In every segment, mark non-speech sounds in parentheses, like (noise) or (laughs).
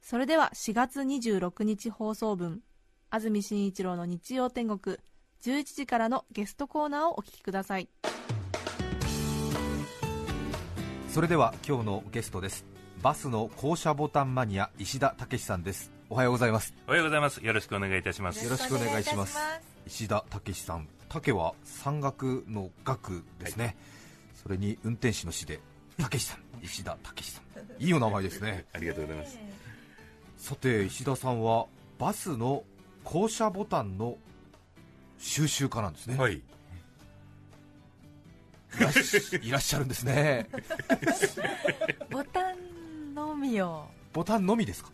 それでは4月26日放送分安住紳一郎の日曜天国11時からのゲストコーナーをお聞きください。それでは今日のゲストです。バスの降車ボタンマニア石田武さんです。おはようございます。おはようございます。よろしくお願いいたします。よろしくお願いします。石田武さん。武は山岳の岳ですね、それに運転手の師で武さん。石田武さん。いいお名前ですね。(laughs) ありがとうございます。さて石田さんはバスの降車ボタンの収集家なんですね、はい。いらっし (laughs) いらっしゃるんですねボタンのみをボタンのみですか？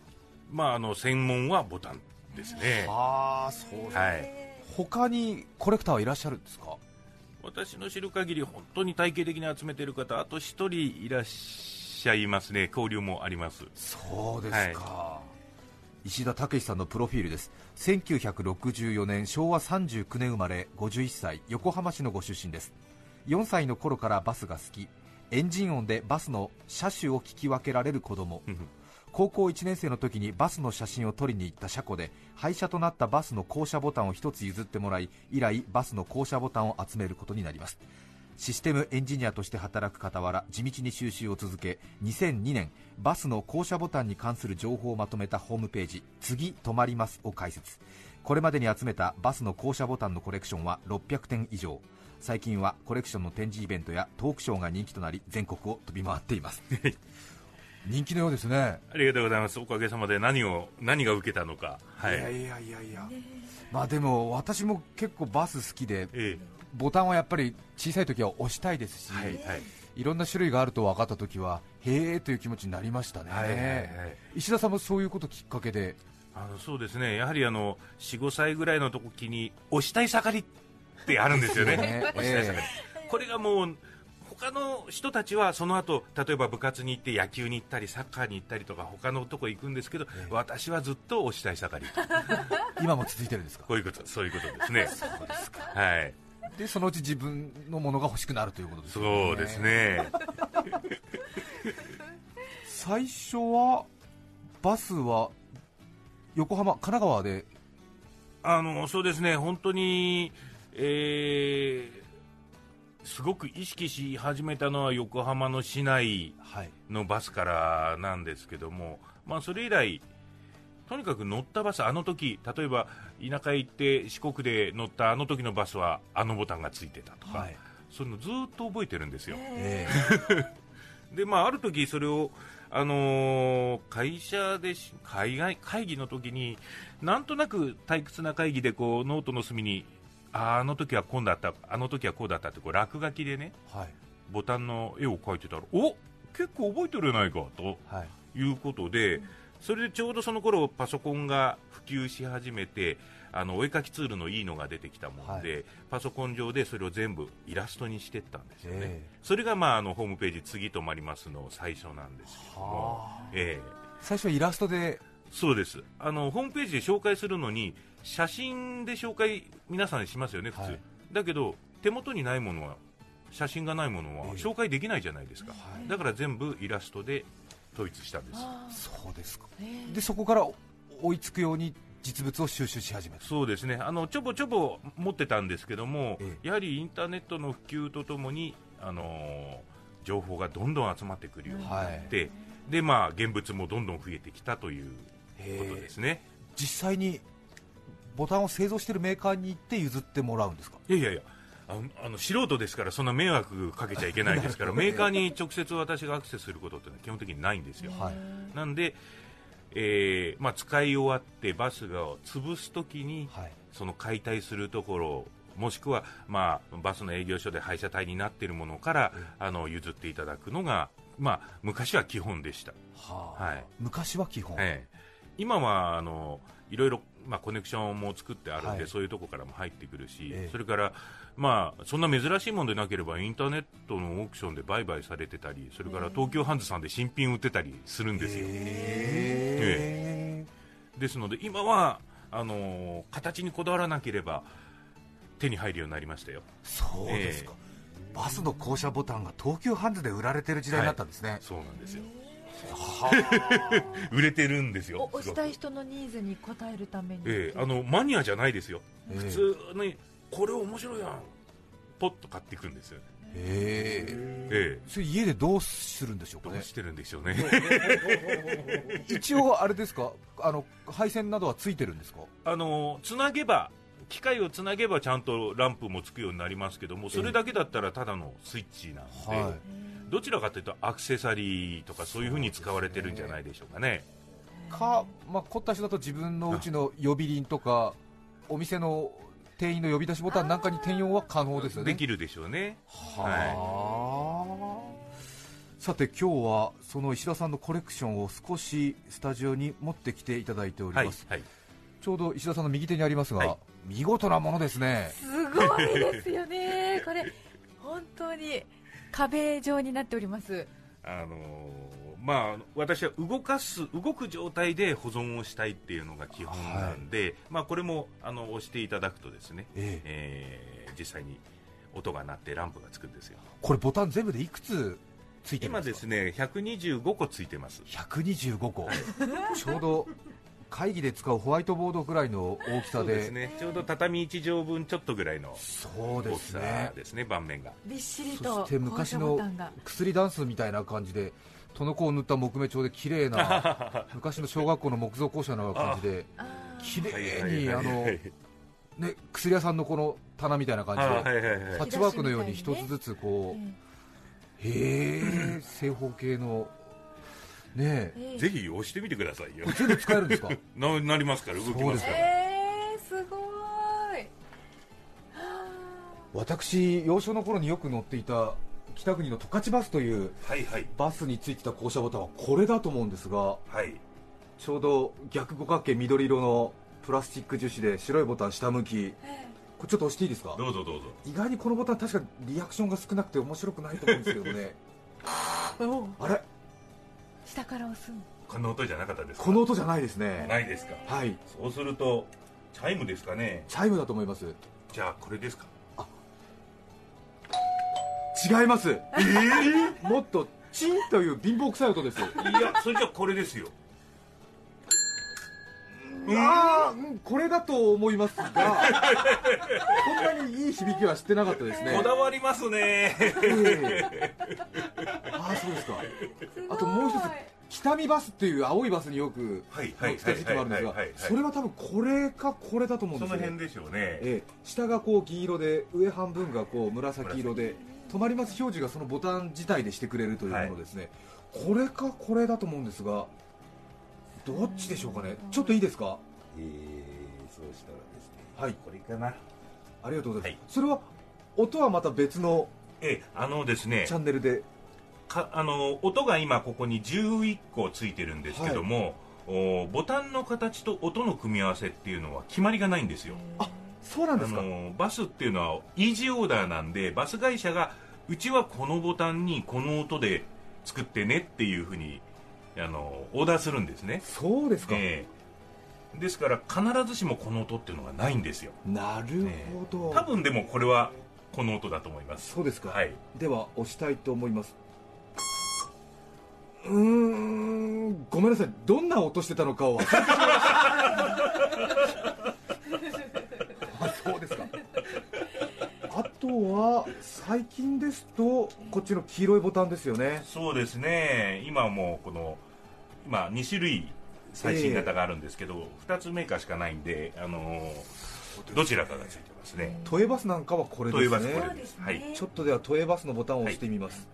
まああの専門はボタンですね。ああそうですはい。他にコレクターはいらっしゃるんですか？私の知る限り本当に体系的に集めている方あと一人いらっしゃいますね。交流もあります。そうですか、石田武さんのプロフィールです。1964年昭和39年生まれ51歳横浜市のご出身です。4歳の頃からバスが好き。エンジン音でバスの車種を聞き分けられる子供。高校1年生の時にバスの写真を撮りに行った車庫で廃車となったバスの降車ボタンを1つ譲ってもらい以来バスの降車ボタンを集めることになりますシステムエンジニアとして働く傍ら地道に収集を続け2002年バスの降車ボタンに関する情報をまとめたホームページ「次止まります」を開設これまでに集めたバスの降車ボタンのコレクションは600点以上最近はコレクションの展示イベントやトークショーが人気となり全国を飛び回っています (laughs) 人気のようですねありがとうございます。おかげさまで何を何が受けたのか。はいい。やいやいやいや、まあでも私も結構バス好きでえボタンはやっぱり小さい時は押したいですし、えはいはい。いろんな種類があると分かったときは、へえという気持ちになりましたね、はいはいはい。石田さんもそういうこときっかけで、あのそうですね。やはりあの4、5歳ぐらいの時に押したい盛りってあるんですよね。(laughs) ね。押したい盛り。これがもう他の人たちはその後例えば部活に行って野球に行ったりサッカーに行ったりとか他のとこ行くんですけど、私はずっと押したい盛り。(laughs) 今も続いてるんですか、(laughs) こういうことそういうことですね。はいでそのうち自分のものが欲しくなるということですよね、そうですね。(laughs) 最初はバスは横浜、神奈川で、あのそうですね。本当にえーすごく意識し始めたのは横浜の市内はい、のバスからなんですけども、まあ、それ以来、とにかく乗ったバス、あの時例えば田舎へ行って四国で乗ったあの時のバスはあのボタンがついてたとか、はい。そういうのずっと覚えてるんですよ。え (laughs) で、まあ、ある時それを、あのー会社でし海外会議の時になんとなく退屈な会議でこうノートの隅にああの時はこうだったあの時はこうだったってこう落書きでねーはい。ボタンの絵を描いてたらお結構覚えてるやないかとはい。いうことで、それでちょうどその頃パソコンが普及し始めてあのお絵描きツールのいいのが出てきたもので、はい。パソコン上でそれを全部イラストにしていったんですよね、えそれが、まあ、あのホームページ「次止まります」の最初なんですけどもはあ、ええ。最初はイラストで、そうです。あのホームページで紹介するのに写真で紹介皆さんしますよね普通、はい。だけど手元にないものは写真がないものはええ。紹介できないじゃないですか、はい。だから全部イラストで統一したんですそうですか、でそこから追いつくように実物を収集し始めた。そうですね。あのちょぼちょぼ持ってたんですけども、えやはりインターネットの普及とともに、あのー情報がどんどん集まってくるようになって、でまあ、現物もどんどん増えてきたということですね。実際にボタンを製造しているメーカーに行って譲ってもらうんですか？いやいやいやあの素人ですからそんな迷惑かけちゃいけないですから (laughs) メーカーに直接私がアクセスすることって基本的にないんですよ、はい。なんで、えーまあ、使い終わってバスが潰すときに、はい。その解体するところもしくは、まあ、バスの営業所で廃車体になっているものから、あの譲っていただくのが、まあ、昔は基本でした、はあ。はい。昔は基本、ええ。今はあのいろいろ、まあ、コネクションも作ってあるんで、はい。そういうとこからも入ってくるし、ええ。それから、まあ、そんな珍しいものでなければインターネットのオークションで売買されてたりそれから東京ハンズさんで新品売ってたりするんですよ、へですので今はあの形にこだわらなければ手に入るようになりましたよ。そうですか、バスの降車ボタンが東急ハンズで売られてる時代になったんですね、そうなんですよ。は (laughs) 売れてるんですよ。お押したい人のニーズに応えるために、ええあのマニアじゃないですよ、ええ普通にこれ面白いやん。ポッと買っていくんですよね。あへええ。それ家でどうするんでしょうかね。えどうしてるんでしょうね。(laughs) 一応あれですか？あの配線などはついてるんですか？あのつなげば機械をつなげばちゃんとランプもつくようになりますけどもそれだけだったらただのスイッチなんで、はどちらかというとアクセサリーとかそういう風に使われてるんじゃないでしょうかね。いか、まあ、凝った人だと自分のうちの呼び鈴とかお店の店員の呼び出しボタンなんかに転用は可能ですよね。できるでしょうね。はあ、さて今日はその石田さんのコレクションを少しスタジオに持ってきていただいておりはいます、はい。ちょうど石田さんの右手にありますが、はい。見事なものですね。すごいですよね。これ本当に壁状になっております。あのーまあ、私は動かす動く状態で保存をしたいっていうのが基本なんで、まあ、これもあの押していただくとですね、ええ。ー実際に音が鳴ってランプがつくんですよ。これボタン全部でいくつついてるん今ですすね125個ついてます。125個。ちょうど会議で使うホワイトボードぐらいの大きさで。ね。ちょうど畳1畳分ちょっとぐらいのそうで大きさすねですね盤面が。びっしりそとして昔の薬ダンスみたいな感じでトノコを塗った木目調で綺麗な (laughs) 昔の小学校の木造校舎のような感じで綺はい麗にあのね薬屋さんのこの棚みたいな感じであはいはいはいパッチワークのように一つずつこえうへえ正方形のねえ。ぜひ押してみてくださいよ。全部使えるんですか？(laughs) ななりますから動きますから。えー、すごーい。私幼少の頃によく乗っていた北国の十勝バスというはいはい。バスについてた降車ボタンはこれだと思うんですがはい。ちょうど逆五角形緑色のプラスチック樹脂で白いボタン下向き。これちょっと押していいですか？どうぞどうぞ。意外にこのボタン確かリアクションが少なくて面白くないと思うんですけどね。(laughs) お。あれ？下から押すんこの音じゃなかったですか？この音じゃないですね。ないですか？はい。そうするとチャイムですかね？チャイムだと思います。じゃあこれですか？違います。(laughs) もっとチンという貧乏臭い音です。いやそれじゃあこれですよあこれだと思いますがこんなにいい響きはしてなかったですね。こだわりますね。ええ。ああそうですか。あともう一つ北見バスっていう青いバスによくはい乗ってた時期もあるんですがはいはいはい。はいはいそれは多分これかこれだと思うんそですよ、ねの辺でしょうね。ええ。下がこう銀色で上半分がこう紫色で止まります。表示がそのボタン自体でしてくれるというものですね、これかこれだと思うんですがどっちでしょうかね？ちょっといいですか？えー、そうしたらですねはい。これかな。ありがとうございます、はい。それは音はまた別のえあのですねチャンネルで？かあの音が今ここに11個ついてるんですけども、おボタンの形と音の組み合わせっていうのは決まりがないんですよ。あそうなんあですか？のバスっていうのはイージーオーダーなんでバス会社がうちはこのボタンにこの音で作ってねっていうふうにあのオーダーするんですね、そうですか、ええ。ですから必ずしもこの音っていうのがないんですよ。なるほど、多分でもこれはこの音だと思います。そうですか、はい。では押したいと思います。うーんごめんなさい。どんな音してたのかを忘れてしまいましたあそうですか。あとは最近ですとこっちの黄色いボタンですよね。そうですね。今はもうこの今2種類最新型があるんですけど、2つメーカーしかないんで、あのーどちらかがついてますね。都営バスなんかはこれですね。都営バスこれです。はい。ちょっとでは都営バスのボタンを押してみます、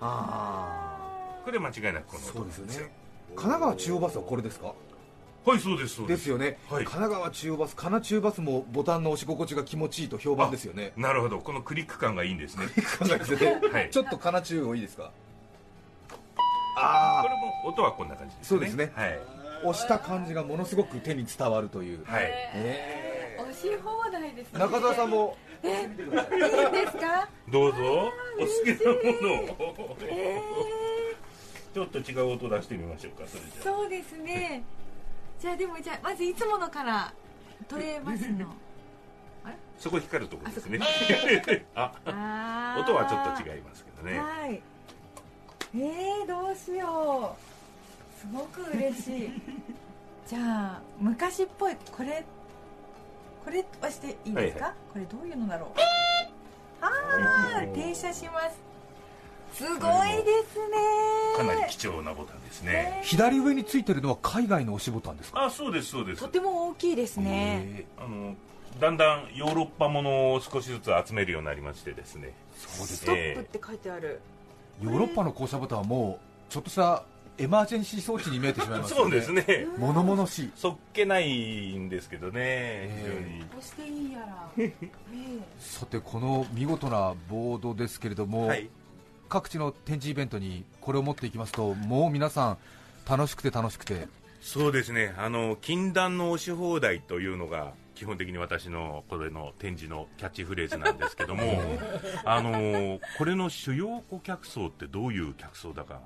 あこれ間違いなくこあのそうですよね。神奈川中央バスはこれですか？はいそうですそうです。ですよね、はい。神奈川中央バス、神奈中バスもボタンの押し心地が気持ちいいと評判ですよね。なるほど。このクリック感がいいんですね。考えてね。はい。ちょっと神奈中央いいですか？こあれも音はこんな感じですね。そうですね。はい、押した感じがものすごき手に伝わるという、はい、え押し放題ですー中澤さんも？いいんですか？どうぞ。お好きなものを。えちょっと違う音出してみましょうかそれー、じゃそうですね。じゃあでもじゃあまずいつものから取れますの。そこ光るところですね。あ (laughs) あー。音はちょっと違いますけどね。はいえー、どうしよう。すごく嬉しい。(laughs) じゃあ昔っぽいこれこれはしていいんですか、はいはこれどういうのだろう？ああ停車します。すごいですね。かなり貴重なボタンですね。左上についてるのは海外の押しボタンですか？あそうですそうです。とても大きいですね。えあのだんだんヨーロッパものを少しずつ集めるようになりましてですね。ーそうですストップって書いてある、ヨーロッパの降車ボタンはもうちょっとしたエマージェンシー装置に見えてしまいますよね。(laughs) そうですね。物々しい。そっけないんですけどね非常えに。押していいやら、ええさてこの見事なボードですけれども、はい。各地の展示イベントにこれを持っていきますともう皆さん楽しくて楽しくて。そうですね。あの禁断の押し放題というのが基本的に私のこれの展示のキャッチフレーズなんですけども (laughs) あのこれの主要顧客層ってどういう客層だか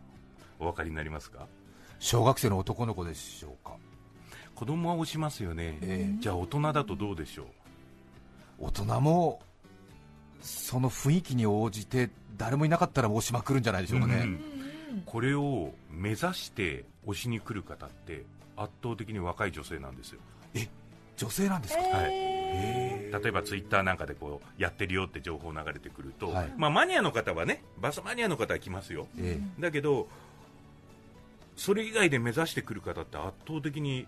お分かりになりますか？小学生の男の子でしょうか。子供は押しますよね、ええ。じゃあ大人だとどうでしょう？大人もその雰囲気に応じて誰もいなかったら押しまくるんじゃないでしょうかね、うんこれを目指して押しに来る方って圧倒的に若い女性なんですよ女性なんですか、はい。へ例えばツイッターなんかでこうやってるよって情報流れてくると、はい。まあ、マニアの方はねバスマニアの方は来ますよ。ええ。だけどそれ以外で目指してくる方って圧倒的に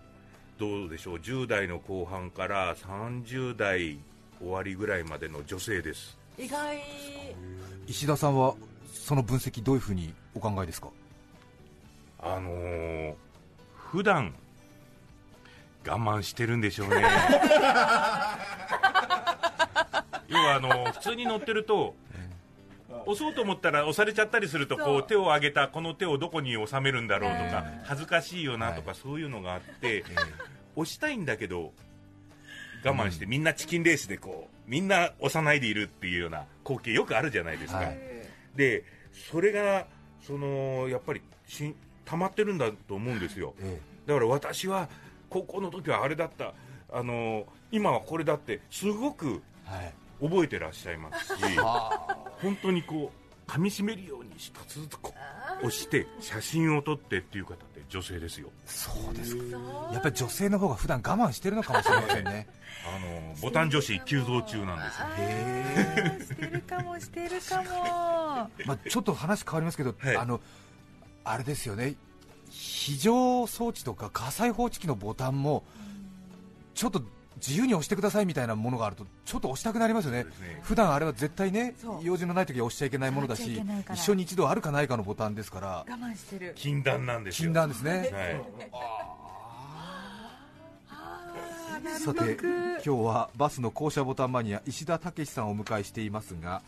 どうでしょう？10代の後半から30代終わりぐらいまでの女性です。意外。石田さんはその分析どういうふうにお考えですか？あのー普段我慢してるんでしょうね。(laughs) 要はあの普通に乗ってると押そうと思ったら押されちゃったりするとこそう。う手を上げたこの手をどこに収めるんだろうとかえ恥ずかしいよなとかそういうのがあって押したいんだけど我慢してみんなチキンレースでこうみんな押さないでいるっていうような光景よくあるじゃないですか、はい。でそれがそのやっぱりし溜まってるんだと思うんですよ。え。だから私は高校の時はあれだった。あの今はこれだってすごくえはい。覚えてらっしゃいますしあ。本当にこう噛み締めるように一つずつこう押して写真を撮ってっていう方って女性ですよ。そうですか。やっぱり女性の方が普段我慢してるのかもしれませんね。(laughs) あのボタン女子急増中なんですよ。へえしてるかもしてるかも。(laughs) まあ、ちょっと話変わりますけど、はい。あのあれですよね非常装置とか火災報知器のボタンもちょっと自由に押してくださいみたいなものがあるとちょっと押したくなりますよね。ね。普段あれは絶対ね用事のない時は押しちゃいけないものだし一緒に一度あるかないかのボタンですから。我慢してる。禁断なんですよ。禁断ですね、はい。さて今日はバスの降車ボタンマニア石田武さんをお迎えしていますが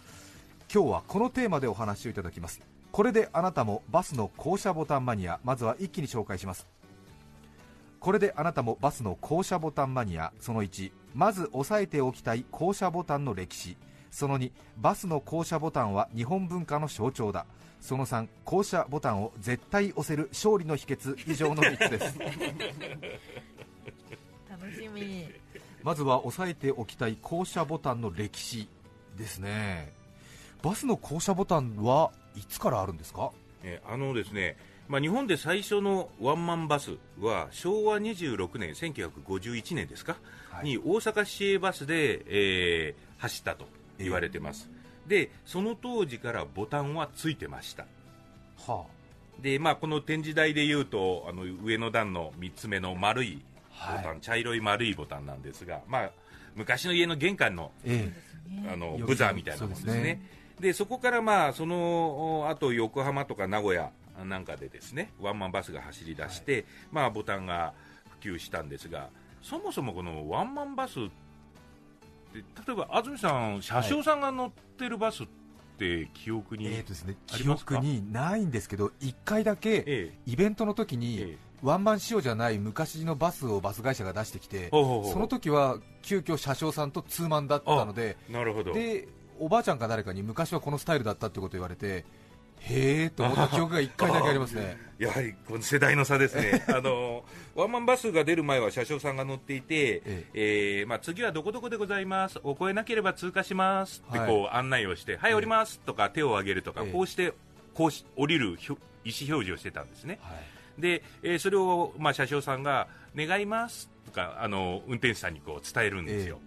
今日はこのテーマでお話をいただきますこれであなたもバスの降車ボタンマニアまずは一気に紹介します。これであなたもバスの降車ボタンマニアその1まず押さえておきたい降車ボタンの歴史。その2バスの降車ボタンは日本文化の象徴だ。その3降車ボタンを絶対押せる勝利の秘訣。以上の3つです。(laughs) 楽しみ。まずは押さえておきたい降車ボタンの歴史ですねバスの降車ボタンはいつからあるんですか？えあのですね、まあ、日本で最初のワンマンバスは昭和26年、1951年ですか、はい。に大阪市営バスで、えー走ったと言われてます、でその当時からボタンはついてました。はでまあ、この展示台でいうとあの上の段の3つ目の丸いボタン、はい茶色い丸いボタンなんですが、まあ、昔の家の玄関のえあのブザーみたいなもんですねでそこからまあそのあと横浜とか名古屋なんかでですねワンマンバスが走り出して、まあ、ボタンが普及したんですがそもそもこのワンマンバスって例えば安住さん車掌さんが乗ってるバスってって記憶に、えーとですね、記憶にないんですけど、1回だけえイベントの時えに、えワンマン仕様じゃない昔のバスをバス会社が出してきて、その時は急遽車掌さんとツーマンだったので、えなるほど。でおばあちゃんか誰かに昔はこのスタイルだったってことを言われて、へーと思った記憶が1回だけありますね。(laughs) やはりこの世代の差ですね。(laughs) あのワンマンバスが出る前は車掌さんが乗っていて、ええ。ーまあ、次はどこどこでございます、お越えなければ通過します。ってはい。こう案内をして、はい、降ります。とか手を挙げるとか、ええ。こうしてこうし降りる意思表示をしてたんですね。はい。で、えーそれを、まあ、車掌さんが願います。とかあの運転手さんにこう伝えるんですよ。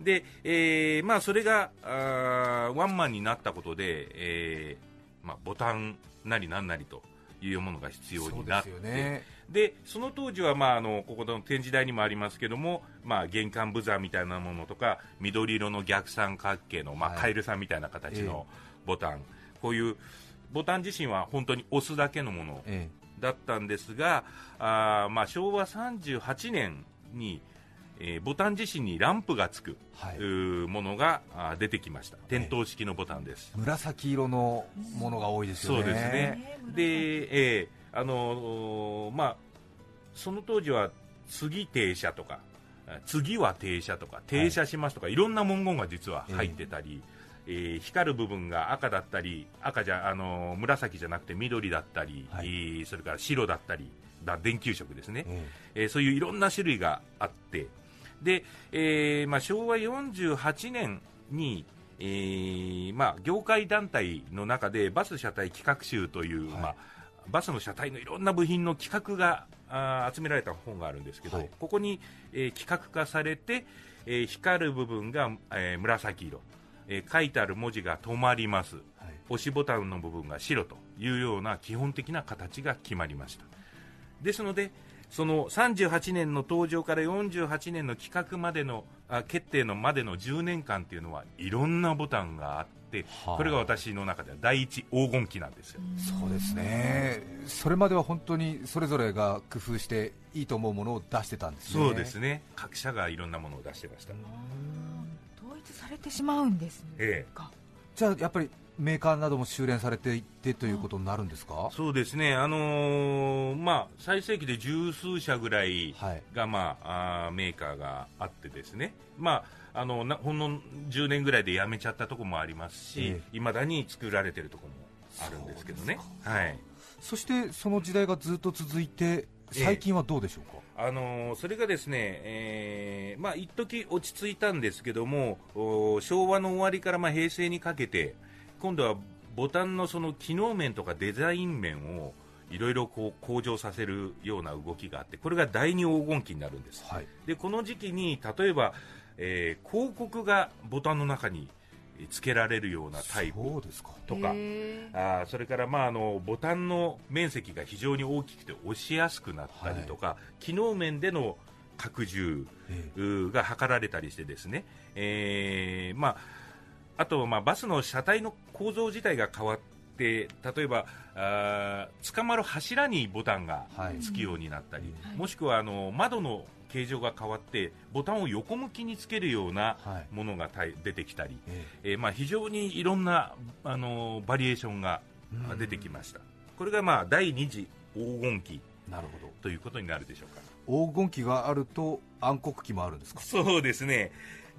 で、えーまあ、それがあーワンマンになったことで、えーまあ、ボタンなりなんなりというものが必要になってすよね。でその当時は、まあ、あのここの展示台にもありますけども、まあ、玄関ブザーみたいなものとか緑色の逆三角形の、まあ、はい。カエルさんみたいな形のボタン、こういうボタン自身は本当に押すだけのものえだったんですが、あーまあ、昭和38年に、えーボタン自身にランプがつく、はい。ものが出てきました。点灯式のボタンです、紫色のものが多いですよね。そうですね。で、えーあのーまあ、その当時は次停車とかあ次は停車とか停車しますとか、い、ろんな文言が実は入ってたり、えー光る部分が赤だったり赤じゃ、あのー紫じゃなくて緑だったり、はい。えーそれから白だったりだ電球色ですね、え。えーそういういろんな種類があってで、えーまあ、昭和48年に、えーまあ、業界団体の中でバス車体企画集という、はい。まあ、バスの車体のいろんな部品の企画があー集められた本があるんですけど、はい。ここに、えー企画化されて、えー光る部分が、えー紫色、えー書いてある文字が止まります。はい。押しボタンの部分が白というような基本的な形が決まりました。ですのでその38年の登場から48年の企画までのあ決定のまでの10年間っていうのはいろんなボタンがあってはあ。これが私の中では第一黄金期なんですよ。そうですね、それまでは本当にそれぞれが工夫していいと思うものを出してたんですね。そうですね。各社がいろんなものを出してました。統一されてしまうんですね、ええ。か。じゃあやっぱりメーカーなども修練されていってということになるんですか、そうですね。あのーまあ最盛期で十数社ぐらいはい。が、まあ、あーメーカーがあってですね、まあ、あのなほんの10年ぐらいで辞めちゃったところもありますしえいま、未だに作られてるところもあるんですけどね。そはい。そしてその時代がずっと続いて最近はどうでしょうか、あのーそれがですね、えーまあ一時落ち着いたんですけどもお昭和の終わりからまあ平成にかけて今度はボタンのその機能面とかデザイン面をいろいろこう向上させるような動きがあってこれが第二黄金期になるんです。はい。でこの時期に例えば、えー広告がボタンの中にえー付けられるようなタイプとかへー。あーそれから、まあ、あのボタンの面積が非常に大きくて押しやすくなったりとか、機能面での拡充が図られたりしてですね、えーまあ、あと、まあ、バスの車体の構造自体が変わって例えばあー捕まる柱にボタンがはい。つくようになったり、はい。もしくはあの窓の形状が変わってボタンを横向きにつけるようなはい。ものがたい出てきたり、ええ。ーまあ、非常にいろんなあのバリエーションが出てきました、これがまあ第二次黄金期えなるほど。ということになるでしょうか。黄金期があると暗黒期もあるんですか？そうですね。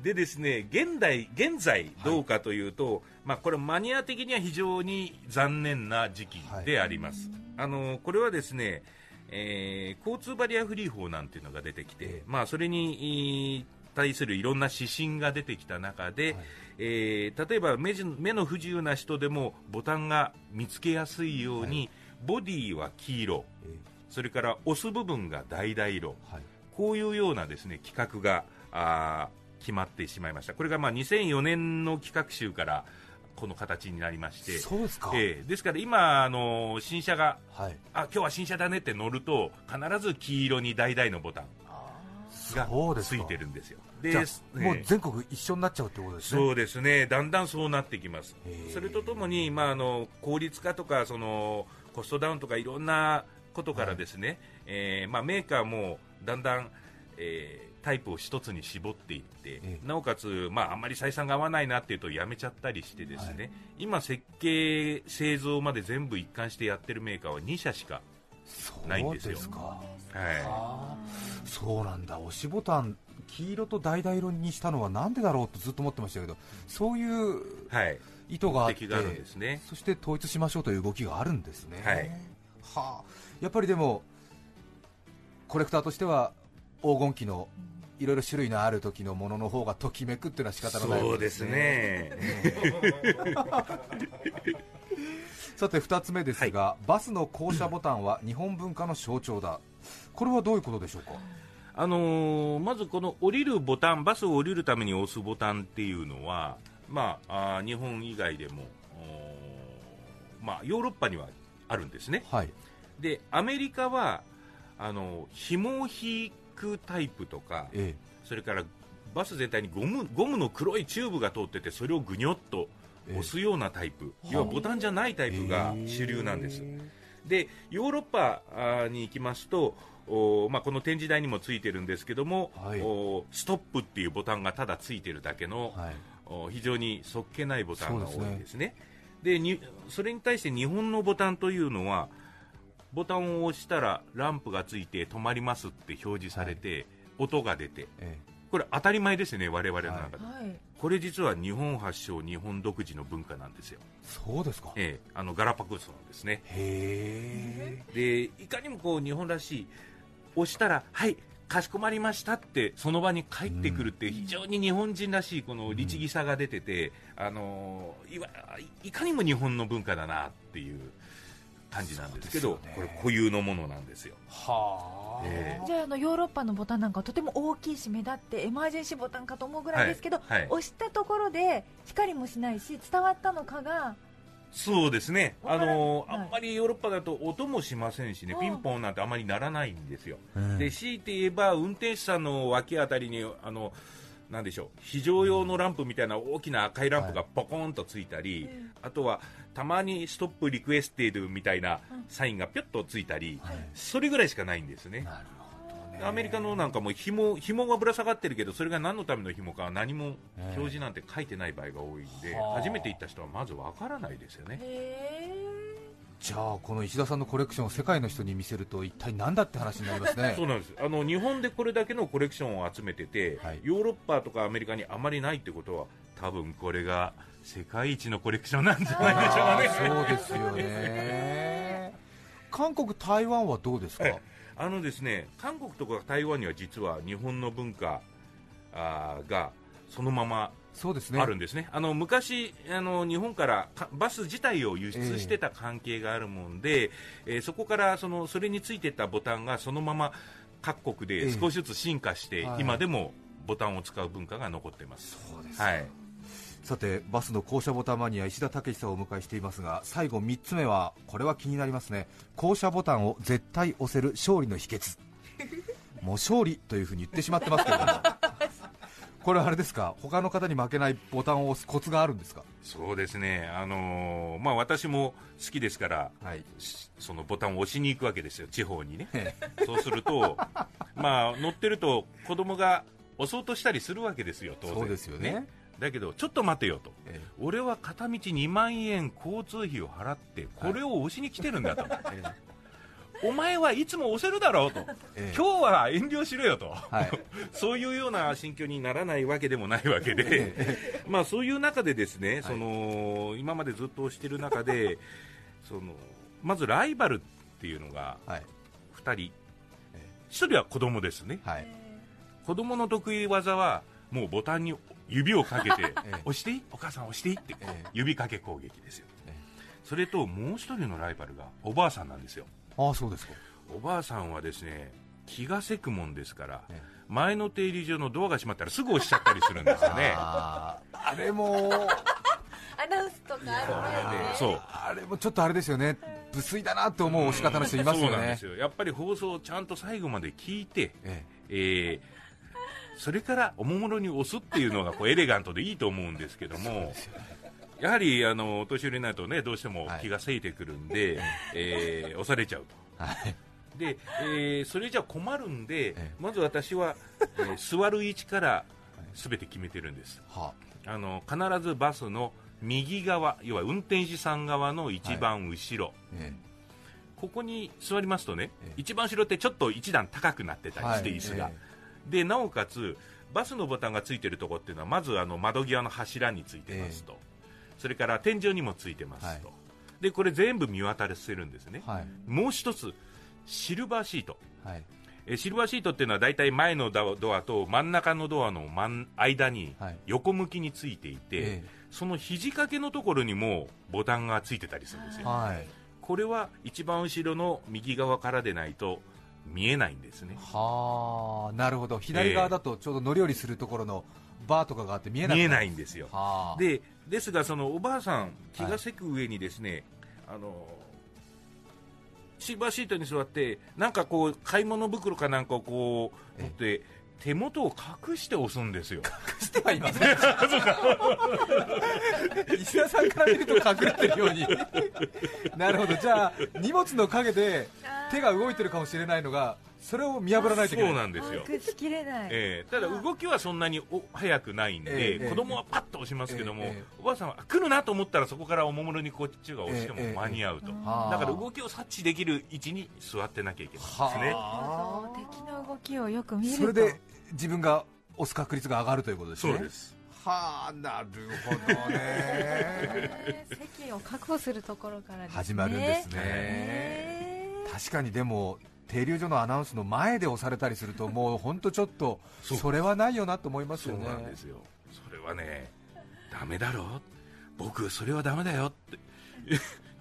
でですね、現代、現在どうかというと、まあこれマニア的には非常に残念な時期であります。あの、これはですね、えー交通バリアフリー法なんていうのが出てきて、ええ。まあそれに、えー対するいろんな指針が出てきた中で、はい。えー例えば目じ目の不自由な人でもボタンが見つけやすいように、ボディは黄色、えそれから押す部分が橙色、えはい。こういうようなですね企画があー決まってしまいました、これがまあ2004年の企画集からこの形になりまして、そうですか、えーですから今、あの新車がはい。あ今日は新車だねって乗ると必ず黄色に橙のボタンがついてるんですよ。じゃあえーもう全国一緒になっちゃうってことですね。そうですね、だんだんそうなってきます。それとともに、まあ、あの効率化とかそのコストダウンとかいろんなことからですね、えーまあ、メーカーもだんだん、えータイプを一つに絞っていって、ええ。なおかつ、まあ、あんまり採算が合わないなっていうとやめちゃったりしてですね、今、設計、製造まで全部一貫してやってるメーカーは2社しか、ないんですよ。そうはあーそうなんだ。押しボタン黄色と橙色にしたのはなんでだろうとずっと思ってましたけどそういうい、はい、意図があって目的があるんですね。そして統一しましょうという動きがあるんですね、はい。はあ、やっぱりでもコレクターとしては黄金期のいろいろ種類のある時のものの方がときめくっていうのは仕方のないですね、(laughs) さて2つ目ですが、バスの降車ボタンは日本文化の象徴だ。これはどういうことでしょうか？あのーまずこの降りるボタン、バスを降りるために押すボタンっていうのは、まあ、あー日本以外でも、まあ、ヨーロッパにはあるんですね、はい。でアメリカはあの紐を引くタイプとか、えそれからバス全体にゴムゴムの黒いチューブが通ってて、それをぐにょっと押すようなタイプ、要はボタンじゃないタえイプが主流なんです。でヨーロッパに行きますと、おまあ、この展示台にもついてるんですけども、はい。おストップっていうボタンがただついてるだけの、はい。お非常にそっけないボタンが多いですね。ですね。でにそれに対して日本のボタンというのはボタンを押したらランプがついて止まりますって表示されて、音が出て。えこれ当たり前ですね我々の中で、はい。これ実は日本発祥日本独自の文化なんですよ、そうですか。へええ、あのガラパゴスなんですね。え。でいかにもこう日本らしい押したらはいかしこまりましたってその場に帰ってくるって非常に日本人らしいこの律儀さが出てて、あのいわいかにも日本の文化だなっていう感じなんですけどね。これ固有のものなんですよ。はあ、えじゃああのヨーロッパのボタンなんかはとても大きいし目立ってエマージェンシーボタンかと思うぐらいですけど、はい。はい。押したところで光もしないし伝わったのかがそうですね。あのはい。あんまりヨーロッパだと音もしませんしねうんピンポンなんてあまりならないんですよ。うん。で強いて言えば運転手さんの脇あたりにあのなんでしょう。非常用のランプみたいな大きな赤いランプがポコンとついたり、あとはたまに stop requested みたいなサインがぴょっとついたり、はい。それぐらいしかないんですね。アメリカのなんかも紐紐がぶら下がってるけどそれが何のための紐か何も表示なんて書いてない場合が多いんで、はあ。初めて行った人はまずわからないですよね。へじゃあこの石田さんのコレクションを世界の人に見せると一体何だって話になりますね。(laughs) そうなんです。あの日本でこれだけのコレクションを集めてて、はい。ヨーロッパとかアメリカにあまりないってことは多分これが世界一のコレクションなんじゃないでしょうかね。そうですよね。韓国台湾はどうですか、はいあのですね韓国とか台湾には実は日本の文化あーがそのままそうですね。あるんですね、あの昔あの、日本からかバス自体を輸出してた関係があるもんで、えーそこからそのそれについてたボタンがそのまま各国ええ。で少しずつ進化して、はい。今でもボタンを使う文化が残っています。そうです。はい。さてバスの降車ボタンマニア石田武さんをお迎えしていますが最後3つ目はこれは気になりますね。降車ボタンを絶対押せる勝利の秘訣。(laughs) もう勝利というふうに言ってしまってますけれどもこれはあれですか？他の方に負けないボタンを押すコツがあるんですか？そうですね、あのーまあ、私も好きですから、はい。しそのボタンを押しに行くわけですよ、地方にね。えそうすると、(laughs) まあ、乗ってると子供が押そうとしたりするわけですよ、当然。そうですよね。だけど、ちょっと待てよと。え俺は片道2万円交通費を払ってこれを押しに来てるんだと、えお前はいつも押せるだろうと、ええ。今日は遠慮しろよと、はい。(laughs) そういうような心境にならないわけでもないわけで、(laughs) まあそういう中でですね、その今までずっと押してる中でそのまずライバルっていうのがはい。2人。え1人は子供ですね。はい。子供の得意技はもうボタンに指をかけて (laughs) え押していい？お母さん押していい？ってええ。指かけ攻撃ですよ。え。それともう一人のライバルがおばあさんなんですよああそうですか。おばあさんはですね気がせくもんですからえ前の停留所のドアが閉まったらすぐ押しちゃったりするんですよね。(laughs) あれも (laughs) アナウンスとかある前にそう。あれもちょっとあれですよね。無粋だなと思う押し方の人いますよね。そうなんですよ。やっぱり放送をちゃんと最後まで聞いて、ええ。ーそれからおもむろに押すっていうのがこうエレガントでいいと思うんですけどもやはりあのお年寄りになるとねどうしても気がせいてくるんで、(laughs) えー押されちゃうと。えはい。で、えーそれじゃ困るんで、ええ。まず私は、えー (laughs) 座る位置から全て決めてるんです。はあ。の必ずバスの右側要は運転手さん側の一番後ろ、えここに座りますとね、ええ。一番後ろってちょっと一段高くなってたりして、はい。椅子が、えでなおかつバスのボタンがついてるところっていうのはまずあの窓際の柱についてますと、それから天井にもついてますと、はい。でこれ全部見渡せるんですね、はい。もう一つシルバーシート。はい。えシルバーシートっていうのは大体前のドアと真ん中のドアの間にはい。横向きについていて、えその肘掛けのところにもボタンがついてたりするんですよ、えはい。これは一番後ろの右側からでないと見えないんですね。はあなるほど。左側だとちょうど乗り降りするところのバーとかがあって見えない見えないんですよ。はあ。でですがそのおばあさん気がせく上にですね、あのシルバーシートに座ってなんかこう買い物袋かなんかをこう持って手元を隠して押すんですよ。してはいません。(laughs) 石田さんから見ると隠れてるように。(laughs) なるほど。じゃあ荷物の陰で手が動いてるかもしれないのがそれを見破らないといけない。そうなんですよ。把握しきれない、えーただ動きはそんなにお速くないんで、ええ。子供はパッと押しますけども、ええ。おばあさんは来るなと思ったらそこからおもむろにこっちが押してもええ。間に合うと、はあだから動きを察知できる位置に座ってなきゃいけないんですね。はあ敵の動きをよく見ると。それで自分が押す確率が上がるということですね。そうです。はあなるほどね。ね (laughs) 席を確保するところからね。始まるんですね。ね確かにでも停留所のアナウンスの前で押されたりするともう本当ちょっとそれはないよなと思いますそうよねなんですよそれはねダメだろ僕それはダメだよって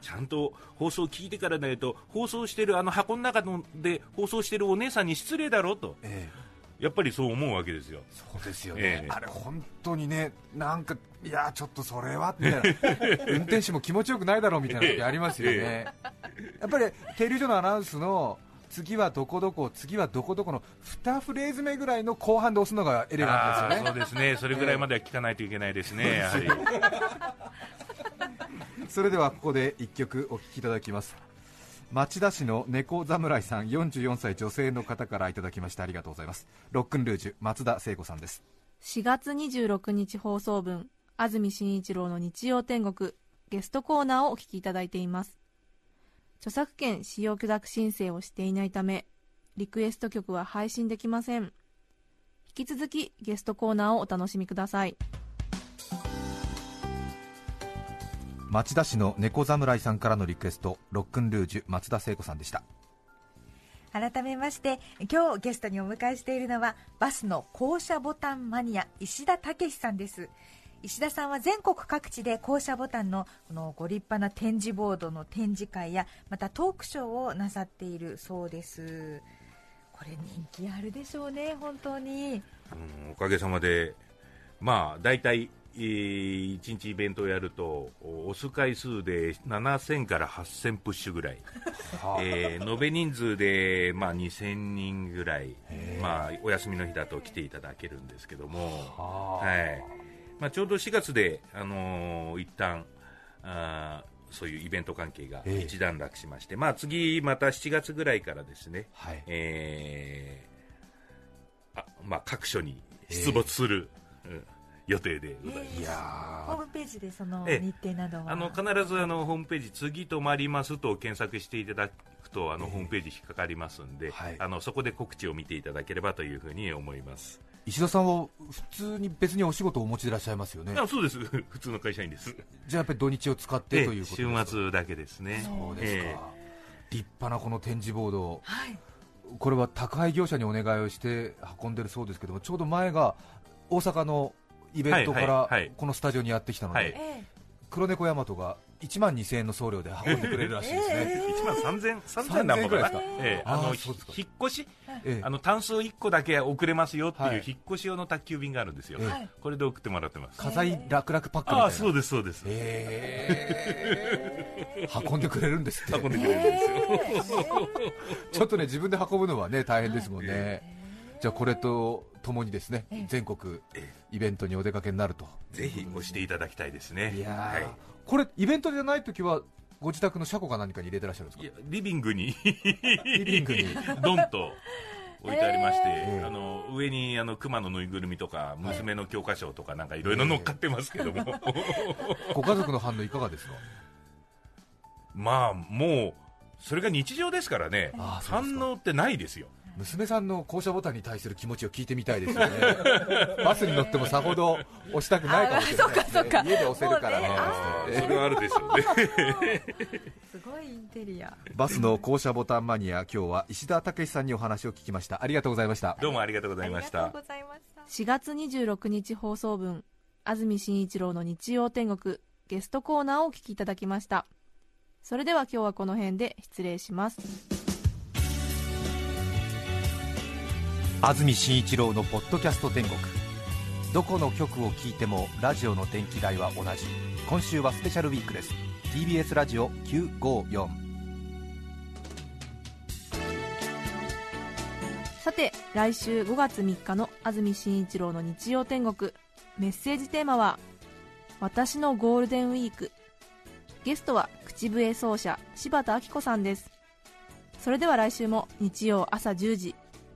ちゃんと放送聞いてからないと放送してるあの箱の中ので放送してるお姉さんに失礼だろとええやっぱりそう思うわけですよそうですよね、えあれ本当にねなんかいやちょっとそれはみたいな運転手も気持ちよくないだろうみたいな時ありますよね、やっぱり停留所のアナウンスの次はどこどこ次はどこどこの2フレーズ目ぐらいの後半で押すのがエレガントですよね。そうですね。それぐらいまでは聞かないといけないですね、やはりそれではここで1曲お聴きいただきます。町田市の猫侍さん44歳女性の方からいただきましてありがとうございます。ロックンルージュ松田聖子さんです。4月26日放送分安住紳一郎の日曜天国ゲストコーナーをお聞きいただいています著作権使用許諾申請をしていないためリクエスト曲は配信できません。引き続きゲストコーナーをお楽しみください。町田市の猫侍さんからのリクエストロックンルージュ松田聖子さんでした。改めまして今日ゲストにお迎えしているのはバスの降車ボタンマニア石田武さんです石田さんは全国各地で降車ボタンのこのご立派な展示ボードの展示会やまたトークショーをなさっているそうです。これ人気あるでしょうね本当に。うんおかげさまで、まあ、大体、えー、1日イベントをやると、お押す回数で7000から8000プッシュぐらい、えー延べ人数で、まあ、2000人ぐらい、まあ、お休みの日だと来ていただけるんですけども、はいまあ、ちょうど4月で、あのー一旦あーそういうイベント関係がええ。一段落しまして、まあ、次、また7月ぐらいからですね、はい。えーあまあ、各所に出没する、うん予定でございます。いやホームページでそのええ。日程などは？あの必ずあのホームページ、次止まりますと検索していただくと、あのホームページ引っかかりますんで、はい。あのそこで告知を見ていただければというふうに思います。石田さんは普通に別にお仕事をお持ちでいらっしゃいますよね。あそうです、(laughs) 普通の会社員です。じゃあやっぱり土日を使ってえということです週か末だけですね。そうですか、え立派なこの展示ボードはい。これは宅配業者にお願いをして運んでるそうですけどもちょうど前が大阪のイベントかはいらはいはい。このスタジオにやってきたので、はい。え。黒猫大和が1万2000円の送料で運んでくれるらしいですね、(laughs) え1万3000、3000何本かな？3000ぐらいですか？ええ。ああのーそうですか。引っ越し、ええ。あの単数1個だけ遅れますよってはい。いう引っ越し用の宅急便があるんですよ、これで送ってもらってます。火災楽々パックみたいな。ああ、そうです、そうです。え。ー (laughs) 運んでくれるんですって。運んでくれるんですよ。(laughs) ちょっとね自分で運ぶのはね大変ですもんね、じゃあこれとともにですね全国イベントにお出かけになると。ぜひ押していただきたいですね。いやー。はいこれイベントじゃない時はご自宅の車庫か何かに入れてらっしゃるんですか？いやリビングに。リビングに。(laughs) ドンと置いてありまして、えー。あの上にあの熊のぬいぐるみとか娘の教科書とかなんかいろいろ乗っかってますけども、(laughs) ご家族の反応いかがですか？まあもうそれが日常ですからね。反応ってないですよ娘さんの降車ボタンに対する気持ちを聞いてみたいですよね。(laughs) バスに乗ってもさほど押したくないかもしれない。ね、家で押せるからね。ねそれはあるでしょうね。(laughs) すごいインテリア。バスの降車ボタンマニア今日は石田武さんにお話を聞きました。ありがとうございました。どうもありがとうございました。ありがとうございました。4月26日放送分安住紳一郎の日曜天国ゲストコーナーをお聞きいただきました。それでは今日はこの辺で失礼します安住紳一郎のポッドキャスト天国。どこの局を聞いてもラジオの電気代は同じ。今週はスペシャルウィークです。TBS ラジオ954さて来週5月3日の安住紳一郎の日曜天国。メッセージテーマは「私のゴールデンウィーク」ゲストは口笛奏者柴田明子さんです。それでは来週も日曜朝10時